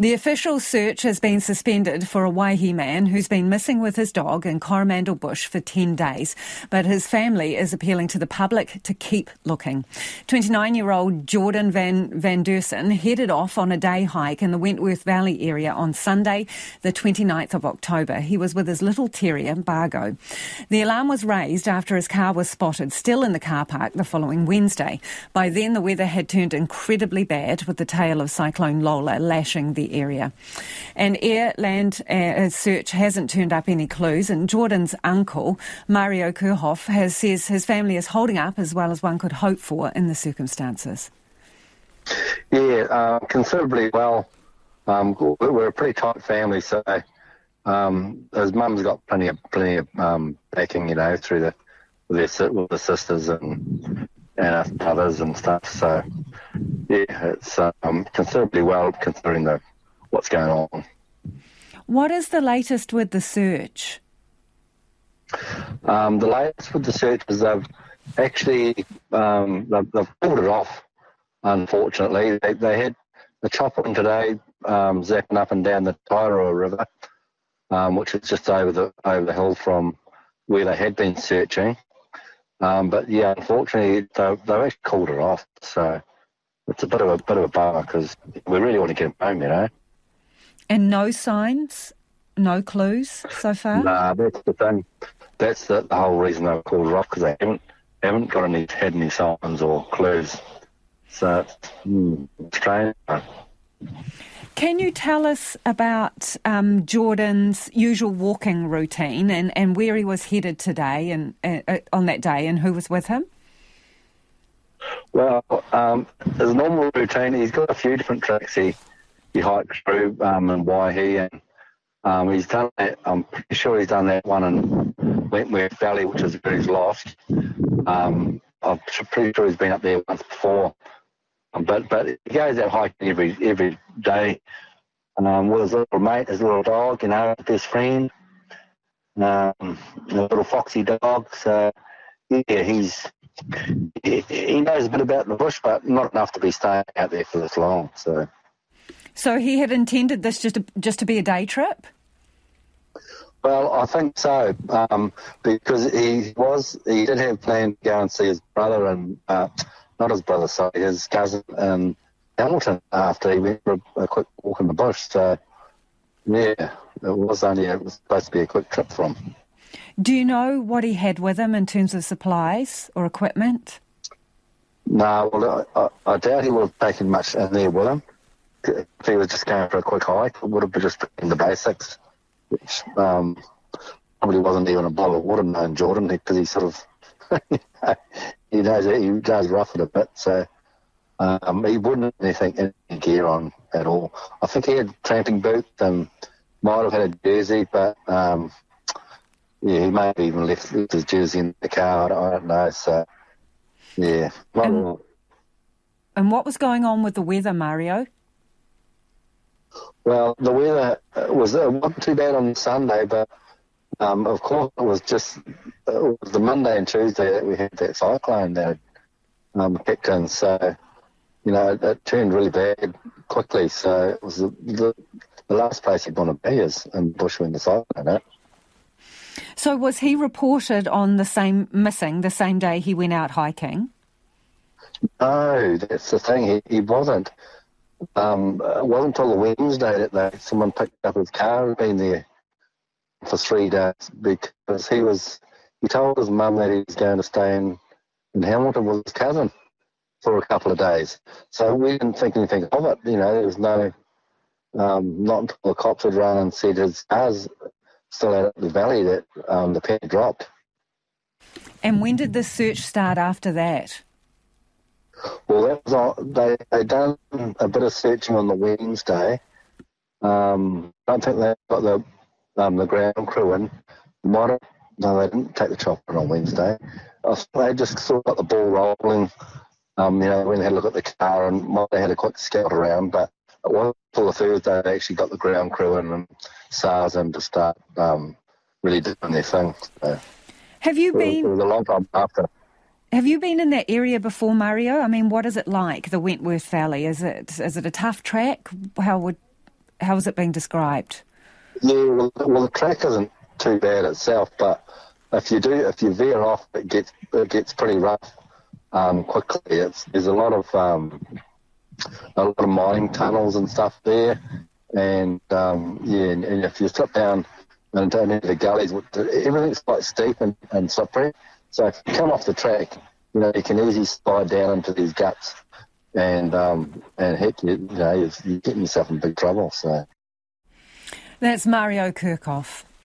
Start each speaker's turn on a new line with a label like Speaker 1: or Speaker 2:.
Speaker 1: The official search has been suspended for a Waihi man who's been missing with his dog in Coromandel Bush for 10 days, but his family is appealing to the public to keep looking. 29 year old Jordan Van, Van Deurson headed off on a day hike in the Wentworth Valley area on Sunday, the 29th of October. He was with his little terrier, Bargo. The alarm was raised after his car was spotted still in the car park the following Wednesday. By then, the weather had turned incredibly bad with the tail of Cyclone Lola lashing the area. An air land uh, search hasn't turned up any clues, and Jordan's uncle, Mario Kerkhof, has, says his family is holding up as well as one could hope for in the circumstances.
Speaker 2: Yeah, uh, considerably well. Um, we're a pretty tight family, so um, his mum's got plenty of plenty of um, backing, you know, through the with, their, with the sisters and and brothers and stuff. So yeah, it's um, considerably well considering the what's going on.
Speaker 1: What is the latest with the search?
Speaker 2: Um, the latest with the search is they've actually um, they've, they've, pulled it off. Unfortunately, they, they had the chopper today um, zapping up and down the Tairua River, um, which is just over the over the hill from where they had been searching. Um, but yeah, unfortunately, they, they've actually called it off. So it's a bit of a bit of a bummer because we really want to get him home, you know.
Speaker 1: And no signs, no clues so far.
Speaker 2: Nah, that's the thing. That's the, the whole reason they called it off because they haven't haven't got any had any signs or clues. So it's hmm, strange.
Speaker 1: Can you tell us about um, Jordan's usual walking routine and, and where he was headed today and uh on that day and who was with him?
Speaker 2: Well, um, his normal routine, he's got a few different tracks he, he hikes through um, in Waihi and um, he's done that, I'm pretty sure he's done that one in Wentworth Valley, which is where he's lost. Um, I'm pretty sure he's been up there once before. Um, but but he goes out hiking every every day um, with his little mate, his little dog, you know, best friend, um, a little foxy dog. So yeah, he's he, he knows a bit about the bush, but not enough to be staying out there for this long. So.
Speaker 1: So he had intended this just to, just to be a day trip.
Speaker 2: Well, I think so, um, because he was he did have planned to go and see his brother and uh, not his brother, sorry, his cousin in Hamilton after he went for a, a quick walk in the bush. So, yeah, it was only it was supposed to be a quick trip for him.
Speaker 1: Do you know what he had with him in terms of supplies or equipment?
Speaker 2: No, well, I, I doubt he would have taken much in there with him. If he was just going for a quick hike, it would have been just in the basics, which um, probably wasn't even a bottle of water known Jordan because he sort of he knows he does rough it a bit, so um, he wouldn't have anything any gear on at all. I think he had tramping boots and might have had a jersey, but um, yeah, he may have even left, left his jersey in the car. I don't, I don't know. So yeah.
Speaker 1: And, and what was going on with the weather, Mario?
Speaker 2: Well, the weather was uh, wasn't too bad on Sunday, but um, of course, it was just it was the Monday and Tuesday that we had that cyclone that um, kicked in. So, you know, it, it, turned really bad quickly. So it was the, the, the last place you'd want to be is in bush when the cyclone hit.
Speaker 1: So was he reported on the same missing the same day he went out hiking?
Speaker 2: No, that's the thing. He, he wasn't. Um, it wasn't until the Wednesday that they, someone picked up his car. He'd been there for three days because he was he told his mum that he was going to stay in, in Hamilton with his cousin for a couple of days. So we didn't think anything of it. You know, there was no um, not until the cops had run and said his car's still out the valley that um, the pen dropped.
Speaker 1: And when did the search start after that?
Speaker 2: Well, that was on, they they done a bit of searching on the Wednesday. Um, I don't think they got the um, the ground crew in. Might have, no, they didn't take the chopper on Wednesday. they just sort of got the ball rolling. Um, you know, when they had a look at the car and might have had a quick scout around, but it wasn't until the Thursday they actually got the ground crew in and SARS in to start um, really doing their thing. So,
Speaker 1: have you been?
Speaker 2: It was a long time after.
Speaker 1: Have you been in that area before, Mario? I mean, what is it like, the Wentworth Valley? Is it is it a tough track? How would how's it being described?
Speaker 2: Yeah, well, well, the track isn't too bad itself, but if you do, if you veer off, it gets it gets pretty rough um, quickly. It's there's a lot of um, a lot of mining tunnels and stuff there, and um, yeah, and, and, if you slip down and into the gullies, everything's quite steep and, and slippery. So if you come off the track, you know you can easily slide down into these guts, and um, and heck, you, you know you're getting yourself in big trouble. So
Speaker 1: that's Mario Kerkhof.